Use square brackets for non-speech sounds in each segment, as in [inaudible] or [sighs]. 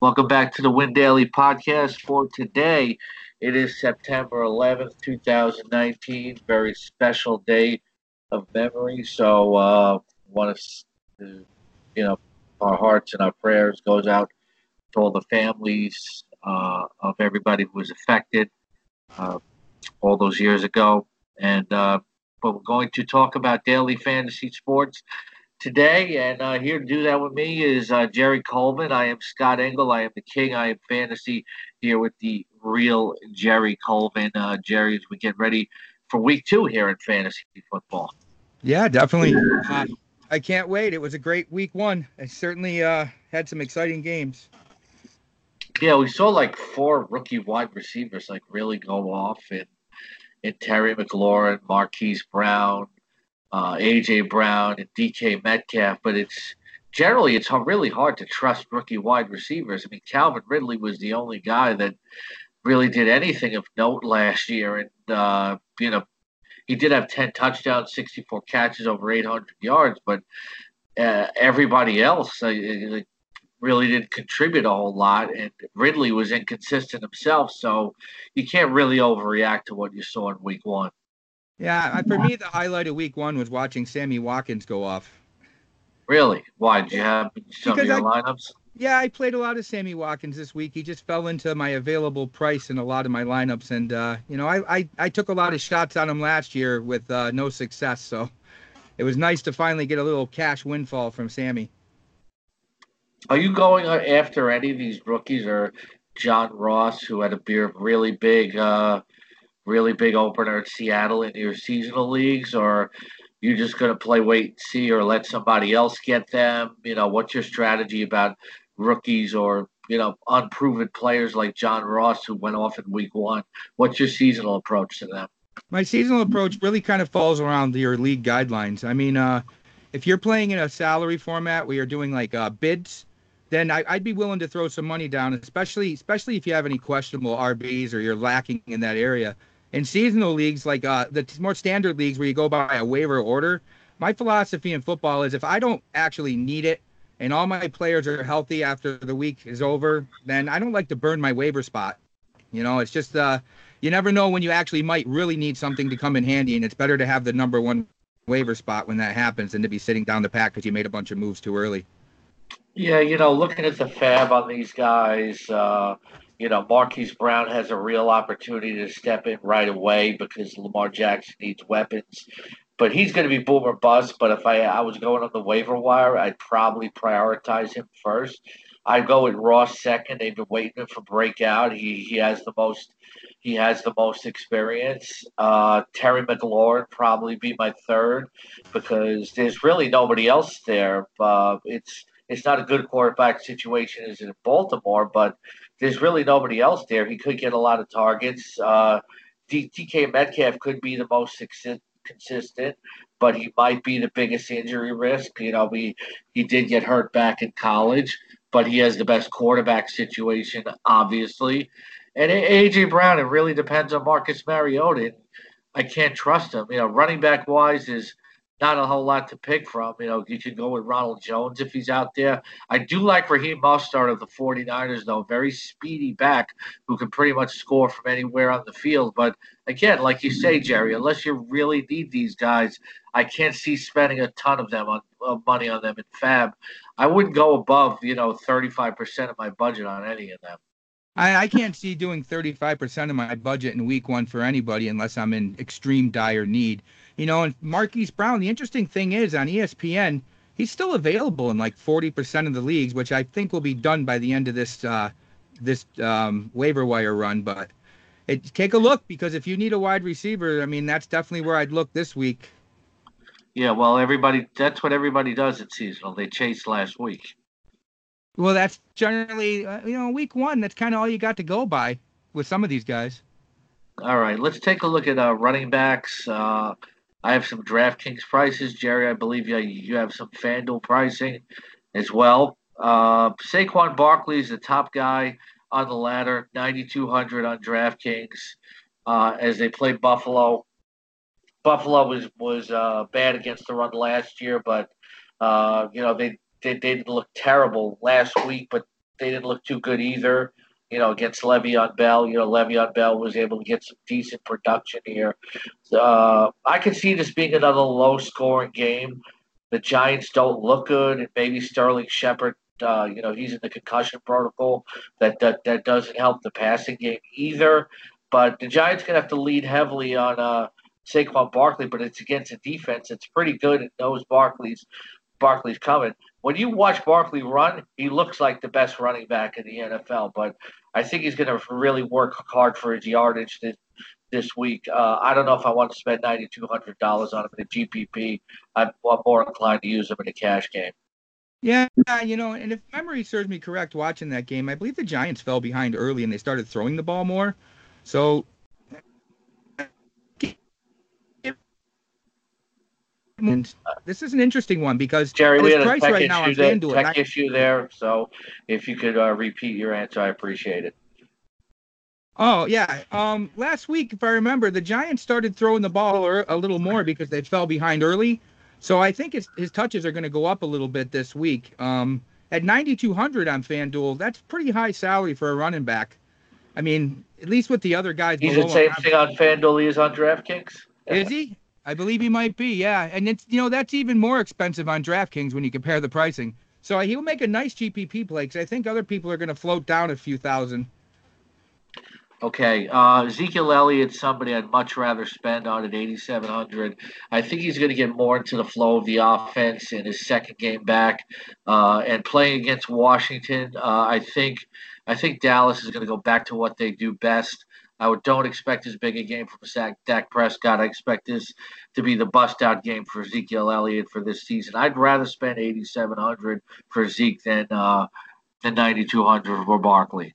Welcome back to the Win Daily podcast for today. It is September 11th, 2019. Very special day of memory. So, uh, want to, you know, our hearts and our prayers goes out to all the families uh, of everybody who was affected uh, all those years ago. And uh, but we're going to talk about daily fantasy sports today. And uh, here to do that with me is uh, Jerry Coleman. I am Scott Engel. I am the king. I am fantasy here with the real Jerry Coleman. Uh, Jerry, as we get ready for week two here in fantasy football. Yeah, definitely. Uh, I can't wait. It was a great week one. I certainly uh, had some exciting games. Yeah, we saw like four rookie wide receivers like really go off and and Terry McLaurin, Marquise Brown, uh, AJ Brown and DK Metcalf, but it's generally it's really hard to trust rookie wide receivers. I mean, Calvin Ridley was the only guy that really did anything of note last year, and uh, you know he did have ten touchdowns, sixty four catches, over eight hundred yards, but uh, everybody else uh, really didn't contribute a whole lot, and Ridley was inconsistent himself, so you can't really overreact to what you saw in Week One. Yeah, for me, the highlight of week one was watching Sammy Watkins go off. Really? Why? Did you have some because of your I, lineups? Yeah, I played a lot of Sammy Watkins this week. He just fell into my available price in a lot of my lineups, and uh, you know, I, I, I took a lot of shots on him last year with uh, no success. So it was nice to finally get a little cash windfall from Sammy. Are you going after any of these rookies or John Ross, who had a beer really big? Uh, really big opener at Seattle in your seasonal leagues, or you're just going to play wait and see, or let somebody else get them? You know, what's your strategy about rookies or you know unproven players like John Ross who went off in Week One? What's your seasonal approach to them? My seasonal approach really kind of falls around your league guidelines. I mean, uh, if you're playing in a salary format where you're doing like uh, bids, then I, would be willing to throw some money down, especially especially if you have any questionable RBs or you're lacking in that area in seasonal leagues like uh, the more standard leagues where you go by a waiver order my philosophy in football is if i don't actually need it and all my players are healthy after the week is over then i don't like to burn my waiver spot. You know it's just uh, you never know when you actually might really need something to come in handy and it's better to have the number one waiver spot when that happens than to be sitting down the pack because you made a bunch of moves too early. Yeah you know looking at the FAAB on these guys uh you know, Marquise Brown has a real opportunity to step in right away because Lamar Jackson needs weapons. But he's going to be boomer bust. But if I, I was going on the waiver wire, I'd probably prioritize him first. I'd go with Ross second. They've been waiting for breakout. He he has the most he has the most experience. Uh, Terry McLaurin probably be my third because there's really nobody else there. Uh, it's it's not a good quarterback situation as in Baltimore, but there's really nobody else there. He could get a lot of targets. Uh, DK Metcalf could be the most consistent, but he might be the biggest injury risk. You know, he he did get hurt back in college, but he has the best quarterback situation, obviously. And AJ Brown, it really depends on Marcus Mariota. I can't trust him. You know, running back wise is not a whole lot to pick from. You know, you could go with Ronald Jones if he's out there. I do like Raheem Mostert of the 49ers, though. Very speedy back who can pretty much score from anywhere on the field. But again, like you say, Jerry, unless you really need these guys, I can't see spending a ton of them on uh, money on them in FAAB. I wouldn't go above, you know, 35% of my budget on any of them. I, I can't see doing 35% of my budget in week one for anybody unless I'm in extreme dire need. You know, and Marquise Brown, the interesting thing is on ESPN, he's still available in like 40% of the leagues, which I think will be done by the end of this uh, this um, waiver wire run. But it, take a look because if you need a wide receiver, I mean, that's definitely where I'd look this week. Yeah, well, everybody, that's what everybody does at seasonal. They chase last week. Well, that's generally, uh, you know, week one, that's kind of all you got to go by with some of these guys. All right, let's take a look at uh, running backs. Uh, I have some DraftKings prices. Jerry, I believe you, you have some FanDuel pricing as well. Uh, Saquon Barkley is the top guy on the ladder, 9,200 on DraftKings uh, as they play Buffalo. Buffalo was was uh, bad against the run last year, but uh, you know they, they they didn't look terrible last week. But they didn't look too good either. You know, against Le'Veon Bell, you know, Le'Veon Bell was able to get some decent production here. Uh, I can see this being another low-scoring game. The Giants don't look good, and maybe Sterling Shepard uh, you know, he's in the concussion protocol. That, that that doesn't help the passing game either. But the Giants gonna have to lead heavily on uh, Saquon Barkley, but it's against a defense that's pretty good and knows Barkley's Barkley's coming. When you watch Barkley run, he looks like the best running back in the NFL. But I think he's going to really work hard for his yardage this, this week. Uh, I don't know if I want to spend ninety two hundred dollars on him in a GPP. I'm, I'm more inclined to use him in a cash game. Yeah, you know, and if memory serves me correct, watching that game, I believe the Giants fell behind early and they started throwing the ball more. So this is an interesting one because Jerry, we had a price tech right issue, now FanDuel, tech I, issue there. So if you could uh, repeat your answer, I appreciate it. Oh yeah. Um, last week, if I remember, the Giants started throwing the ball a little more because they fell behind early. So I think his, his touches are going to go up a little bit this week. Um, at 9,200 on FanDuel, that's pretty high salary for a running back. I mean, at least with the other guys. He's the same thing on FanDuel he is on DraftKings. Is he? I believe he might be. Yeah, and it's you know that's even more expensive on DraftKings when you compare the pricing. So he'll make a nice GPP play because I think other people are going to float down a few thousand. Okay, uh, Ezekiel Elliott, somebody I'd much rather spend on at 8,700. I think he's going to get more into the flow of the offense in his second game back, uh, and playing against Washington. Uh, I think, I think Dallas is going to go back to what they do best. I don't expect as big a game from Dak Prescott. I expect this to be the bust out game for Ezekiel Elliott for this season. I'd rather spend 8,700 for Zeke than uh, than 9,200 for Barkley.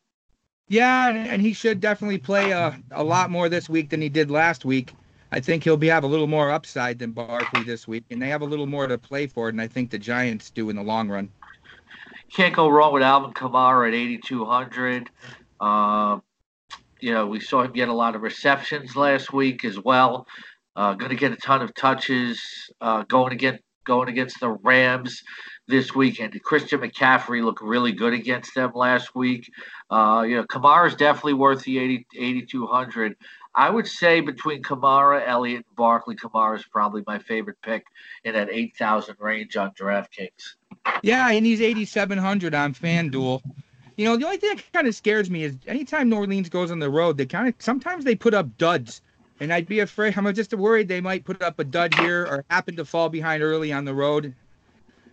Yeah, and, he should definitely play a, a lot more this week than he did last week. I think he'll be have a little more upside than Barkley this week, and they have a little more to play for, and I think the Giants do in the long run. Can't go wrong with Alvin Kamara at 8,200. Uh, you know, we saw him get a lot of receptions last week as well. Uh, going to get a ton of touches. Uh, going against going against the Rams this weekend. Christian McCaffrey looked really good against them last week. Uh, you know, Kamara is definitely worth the 80, 8,200. I would say between Kamara, Elliott, and Barkley, Kamara is probably my favorite pick in that 8,000 range on DraftKings. Yeah, and he's 8,700 on FanDuel. You know, the only thing that kind of scares me is anytime New Orleans goes on the road, they kind of sometimes they put up duds. And I'd be afraid, I'm just worried they might put up a dud here or happen to fall behind early on the road.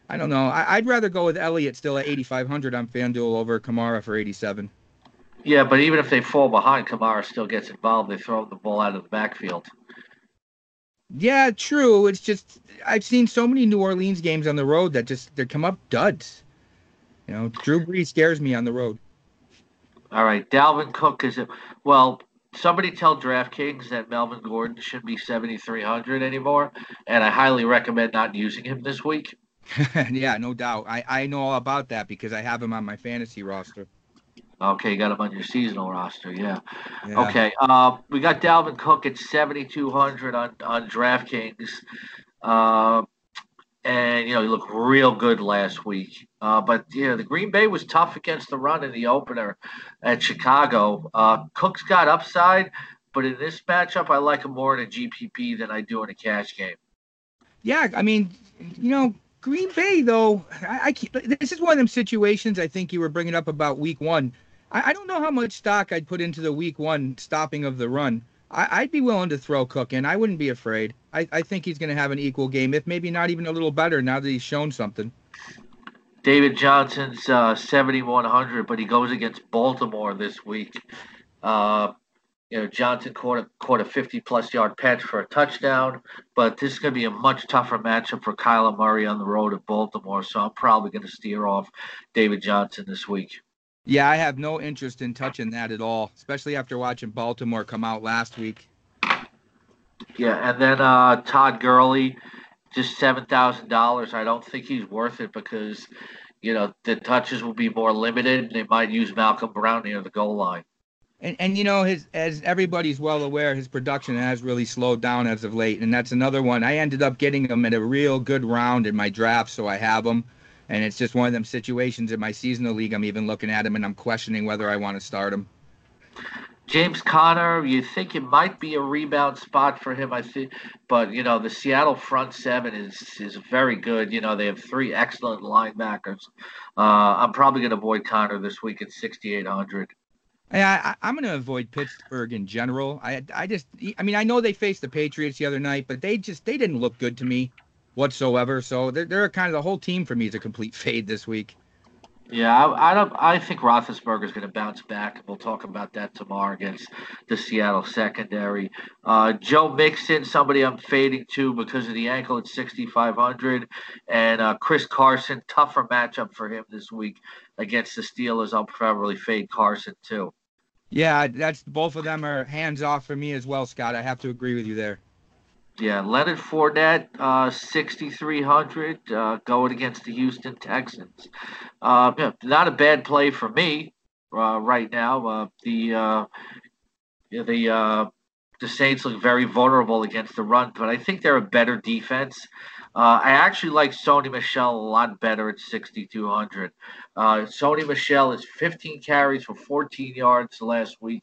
I don't know. I, would rather go with Elliott still at 8,500 on FanDuel over Kamara for 87. Yeah, but even if they fall behind, Kamara still gets involved. They throw the ball out of the backfield. Yeah, true. It's just I've seen so many New Orleans games on the road that just they come up duds. You know, Drew Brees scares me on the road. All right, Dalvin Cook is a well. Somebody tell DraftKings that Melvin Gordon shouldn't be 7,300 anymore, and I highly recommend not using him this week. [laughs] yeah, no doubt. I, I know all about that because I have him on my fantasy roster. Okay, you got him on your seasonal roster. Yeah. yeah. Okay. Uh, we got Dalvin Cook at 7,200 on, on DraftKings. Uh, and, you know, he looked real good last week. Uh, but, yeah, the Green Bay was tough against the run in the opener at Chicago. Uh, Cook's got upside, but in this matchup, I like him more in a GPP than I do in a cash game. Yeah, I mean, you know, Green Bay, though, I, I this is one of them situations I think you were bringing up about Week One. I, I don't know how much stock I'd put into the Week One stopping of the run. I, would be willing to throw Cook in. I wouldn't be afraid. I, I think he's going to have an equal game, if maybe not even a little better now that he's shown something. David Johnson's uh, 7,100, but he goes against Baltimore this week. Uh, you know, Johnson caught a, caught a 50 plus yard catch for a touchdown, but this is going to be a much tougher matchup for Kyler Murray on the road at Baltimore. So I'm probably going to steer off David Johnson this week. Yeah, I have no interest in touching that at all, especially after watching Baltimore come out last week. Yeah, and then uh, Todd Gurley, just seven thousand dollars. I don't think he's worth it because, you know, the touches will be more limited. They might use Malcolm Brown near the goal line. And, and you know his as everybody's well aware his production has really slowed down as of late and that's another one I ended up getting him at a real good round in my draft so I have him And it's just one of them situations in my seasonal league. I'm even looking at him and I'm questioning whether I want to start him. James Conner, you think it might be a rebound spot for him, I think, but you know the Seattle front seven is is very good. You know they have three excellent linebackers. Uh, I'm probably going to avoid Conner this week at 6,800. Yeah, I, am going to avoid Pittsburgh in general. I I just I mean I know they faced the Patriots the other night, but they just they didn't look good to me whatsoever. So they're they're kind of the whole team for me is a complete fade this week. Yeah, I, I don't. I think Roethlisberger is going to bounce back. We'll talk about that tomorrow against the Seattle secondary. Uh, Joe Mixon, somebody I'm fading to because of the ankle at 6,500, and uh, Chris Carson, tougher matchup for him this week against the Steelers. I'll probably fade Carson too. Yeah, that's both of them are hands off for me as well, Scott. I have to agree with you there. Yeah, Leonard Fournette, uh, 6,300, uh, going against the Houston Texans. Uh, not a bad play for me uh, right now. Uh, the uh, the the Saints look very vulnerable against the run, but I think they're a better defense. Uh, I actually like Sony Michel a lot better at 6,200. Uh, Sony Michel is 15 carries for 14 yards last week.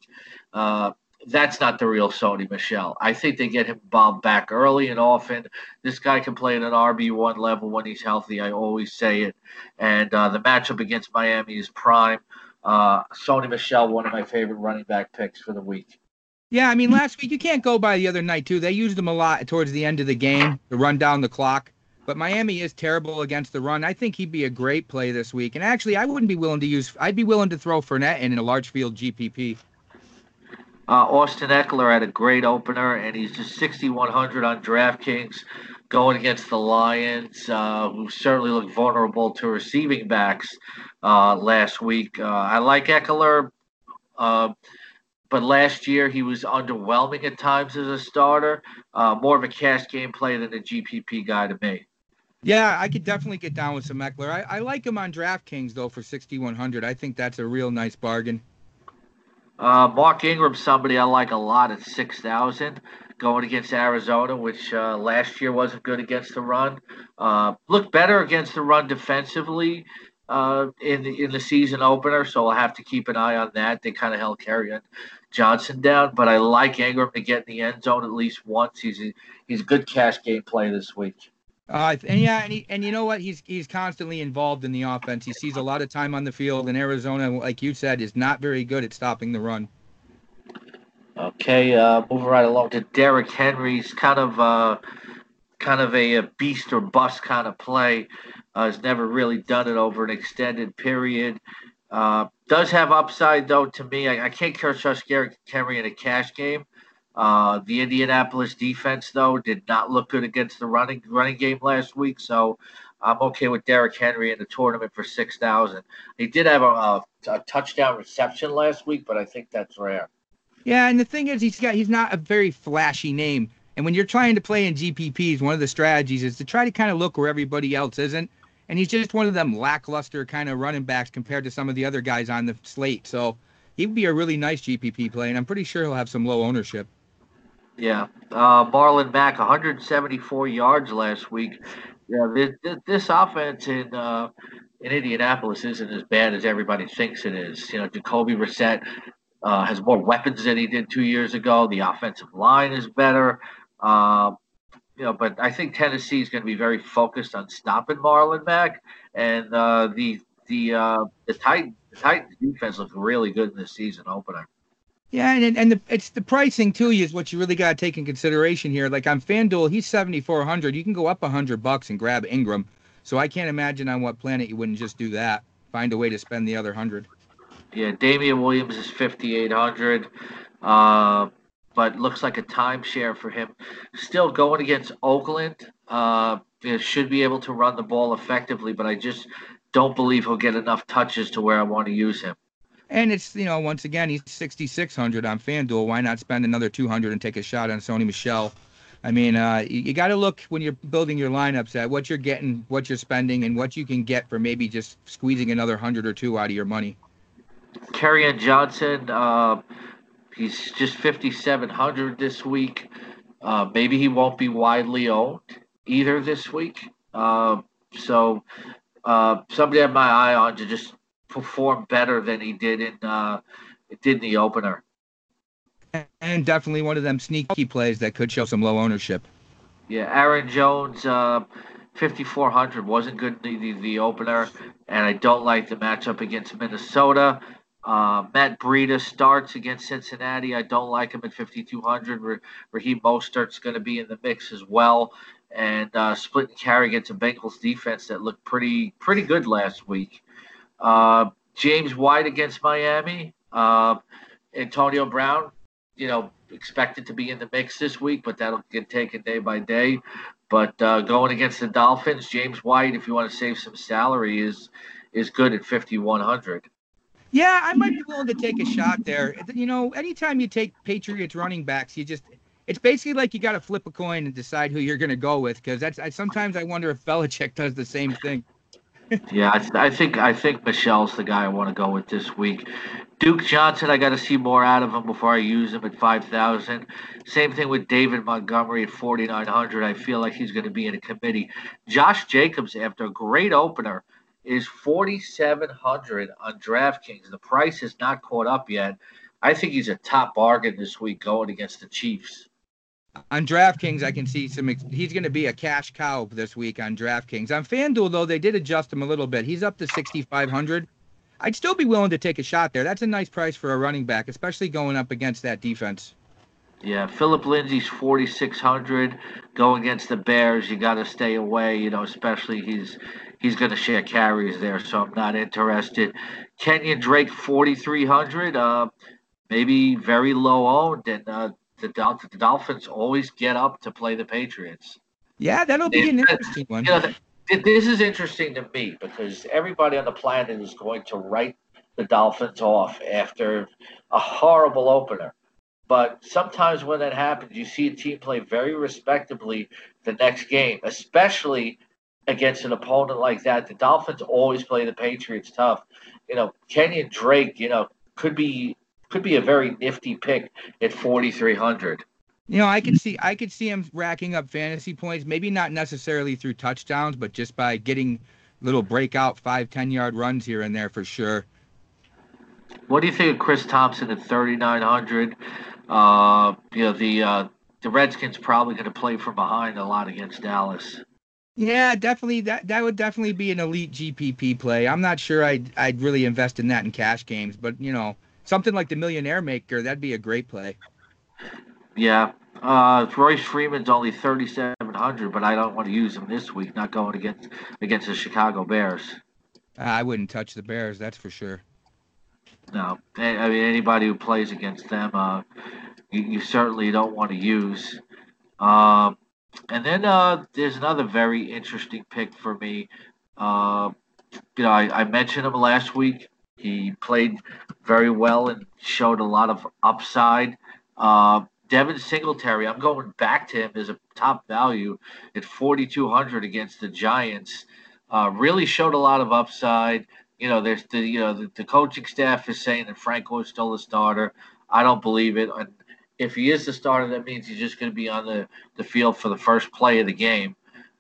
Uh, that's not the real Sony Michel. I think they get him bombed back early and often. This guy can play at an RB1 level when he's healthy. I always say it. And uh, the matchup against Miami is prime. Uh, Sony Michel, one of my favorite running back picks for the week. Yeah, I mean, last week you can't go by the other night, too. They used him a lot towards the end of the game to run down the clock. But Miami is terrible against the run. I think he'd be a great play this week. And actually, I wouldn't be willing to use, I'd be willing to throw Fournette in, in a large field GPP. Uh, Austin Ekeler had a great opener, and he's just 6,100 on DraftKings going against the Lions, uh, who certainly looked vulnerable to receiving backs uh, last week. Uh, I like Ekeler, uh, but last year he was underwhelming at times as a starter. Uh, more of a cash game play than a GPP guy to me. Yeah, I could definitely get down with some Ekeler. I, I like him on DraftKings, though, for 6,100. I think that's a real nice bargain. Uh, Mark Ingram, somebody I like a lot at 6,000 going against Arizona, which uh, last year wasn't good against the run. Uh, looked better against the run defensively uh, in the in the season opener, so I'll have to keep an eye on that. They kind of held Kerryon Johnson down, but I like Ingram to get in the end zone at least once. He's a, he's a good cash game play this week. Uh, and yeah, and, he, and you know what? He's he's constantly involved in the offense. He sees a lot of time on the field, and Arizona, like you said, is not very good at stopping the run. Okay, uh, moving right along to Derrick Henry's kind of uh, kind of a, a, beast or bust kind of play. Uh, has never really done it over an extended period. Uh, does have upside though to me. I, I can't trust Derrick Henry in a cash game. Uh, the Indianapolis defense, though, did not look good against the running running game last week. So I'm okay with Derrick Henry in the tournament for six thousand. He did have a, a, a, touchdown reception last week, but I think that's rare. Yeah, and the thing is, he's got he's not a very flashy name. And when you're trying to play in GPPs, one of the strategies is to try to kind of look where everybody else isn't. And he's just one of them lackluster kind of running backs compared to some of the other guys on the slate. So he'd be a really nice GPP play, and I'm pretty sure he'll have some low ownership. Yeah, uh, Marlon Mack, 174 yards last week. Yeah, this, this offense in uh, in Indianapolis isn't as bad as everybody thinks it is. You know, Jacoby Brissett uh, has more weapons than he did two years ago. The offensive line is better. Uh, you know, but I think Tennessee is going to be very focused on stopping Marlon Mack, and uh, the the uh, the Titans the Titans defense looks really good in the season opener. Yeah, and and the, it's the pricing too is what you really got to take in consideration here. Like on FanDuel, he's seventy four hundred. You can go up hundred bucks and grab Ingram. So I can't imagine on what planet you wouldn't just do that. Find a way to spend the other hundred. Yeah, Damien Williams is fifty eight hundred, uh, but looks like a timeshare for him. Still going against Oakland. Uh, should be able to run the ball effectively, but I just don't believe he'll get enough touches to where I want to use him. And it's you know once again he's 6600 on FanDuel. Why not spend another 200 and take a shot on Sony Michel? I mean, uh, you, you got to look when you're building your lineups at what you're getting, what you're spending, and what you can get for maybe just squeezing another hundred or two out of your money. Kerryon Johnson, uh, he's just 5,700 this week. Uh, maybe he won't be widely owned either this week. Uh, so uh, somebody have my eye on to just perform better than he did in uh, did in the opener. And definitely one of them sneaky plays that could show some low ownership. Yeah, Aaron Jones, uh, 5400 wasn't good in the, the, the, opener, and I don't like the matchup against Minnesota. Uh, Matt Breida starts against Cincinnati. I don't like him at 5200. Raheem Mostert's going to be in the mix as well, and uh, split and carry against a Bengals defense that looked pretty pretty good last week. Uh, James White against Miami. Uh, Antonio Brown, you know, expected to be in the mix this week, but that'll get taken day by day. But uh, going against the Dolphins, James White, if you want to save some salary, is is good at 5100. Yeah, I might be willing to take a shot there. You know, anytime you take Patriots running backs, you just it's basically like you got to flip a coin and decide who you're going to go with because that's I, sometimes I wonder if Belichick does the same thing. Yeah, I, th- I, think I think Michel's the guy I want to go with this week. Duke Johnson, I got to see more out of him before I use him at five thousand. Same thing with David Montgomery at forty nine hundred. I feel like he's going to be in a committee. Josh Jacobs, after a great opener, is forty seven hundred on DraftKings. The price is not caught up yet. I think he's a top bargain this week going against the Chiefs on DraftKings, I can see some. He's going to be a cash cow this week on DraftKings. On FanDuel, though, they did adjust him a little bit. He's up to 6,500. I'd still be willing to take a shot there. That's a nice price for a running back, especially going up against that defense. Yeah, Philip Lindsay's 4,600. Going against the Bears, you got to stay away. You know, especially he's he's going to share carries there, so I'm not interested. Kenyan Drake 4,300. Uh, maybe very low owned and. Uh, the, the Dolphins always get up to play the Patriots. Yeah, that'll be an interesting one. You know, this is interesting to me because everybody on the planet is going to write the Dolphins off after a horrible opener. But sometimes when that happens, you see a team play very respectably the next game, especially against an opponent like that. The Dolphins always play the Patriots tough. You know, Kenyan Drake, you know, could be could be a very nifty pick at 4,300. You know, I could see I could see him racking up fantasy points, maybe not necessarily through touchdowns, but just by getting little breakout five, ten yard runs here and there for sure. What do you think of Chris Thompson at 3,900? Uh, you know, the uh, the Redskins probably going to play from behind a lot against Dallas. Yeah, definitely. That that would definitely be an elite GPP play. I'm not sure I'd I'd really invest in that in cash games, but you know, something like the Millionaire Maker, that'd be a great play. Yeah. Uh, Royce Freeman's only 3,700, but I don't want to use him this week, not going against against the Chicago Bears. I wouldn't touch the Bears, that's for sure. No. I mean, anybody who plays against them, uh, you, you certainly don't want to use. Um, and then uh, there's another very interesting pick for me. Uh, you know, I, I mentioned him last week. He played very well and showed a lot of upside. Uh, Devin Singletary, I'm going back to him as a top value at 4,200 against the Giants. Uh, really showed a lot of upside. You know, there's the you know the, the coaching staff is saying that Frank Gore is still the starter. I don't believe it. And if he is the starter, that means he's just going to be on the, the field for the first play of the game.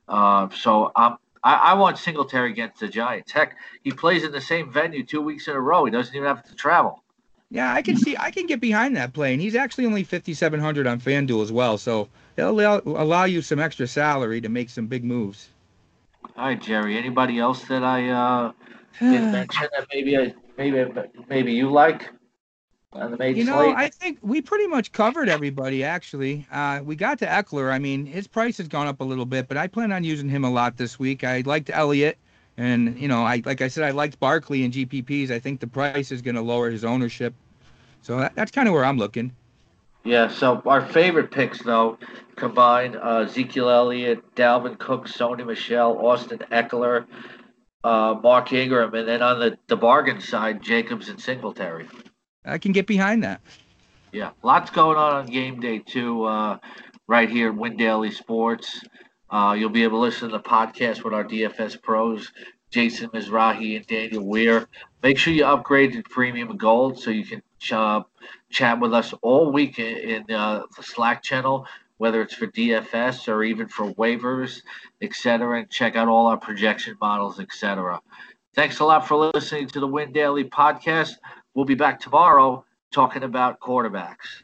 Uh, so I'm I, I want Singletary against the Giants. Heck, he plays in the same venue two weeks in a row. He doesn't even have to travel. Yeah, I can see. I can get behind that play, and he's actually only fifty seven hundred on FanDuel as well. So it'll allow, allow you some extra salary to make some big moves. All right, Jerry. Anybody else that I uh, didn't [sighs] mention that maybe I maybe maybe you like? On the You know, slate? I think we pretty much covered everybody. Actually, uh, we got to Ekeler. I mean, his price has gone up a little bit, but I plan on using him a lot this week. I liked Elliott, and you know, I like I said, I liked Barkley and GPPs. I think the price is going to lower his ownership, so that, that's kind of where I'm looking. Yeah. So our favorite picks, though, combined: uh, Ezekiel Elliott, Dalvin Cook, Sony Michel, Austin Ekeler. Uh, Mark Ingram, and then on the, the bargain side, Jacobs and Singletary. I can get behind that. Yeah, lots going on on game day too. Uh, right here at Win Daily Sports. Uh, you'll be able to listen to the podcast with our DFS pros, Jason Mizrahi and Daniel Weir. Make sure you upgrade to premium gold so you can uh, chat with us all week in, in uh, the Slack channel. whether it's for DFS or even for waivers, etc. And check out all our projection models, etc. Thanks a lot for listening to the Win Daily podcast. We'll be back tomorrow talking about quarterbacks.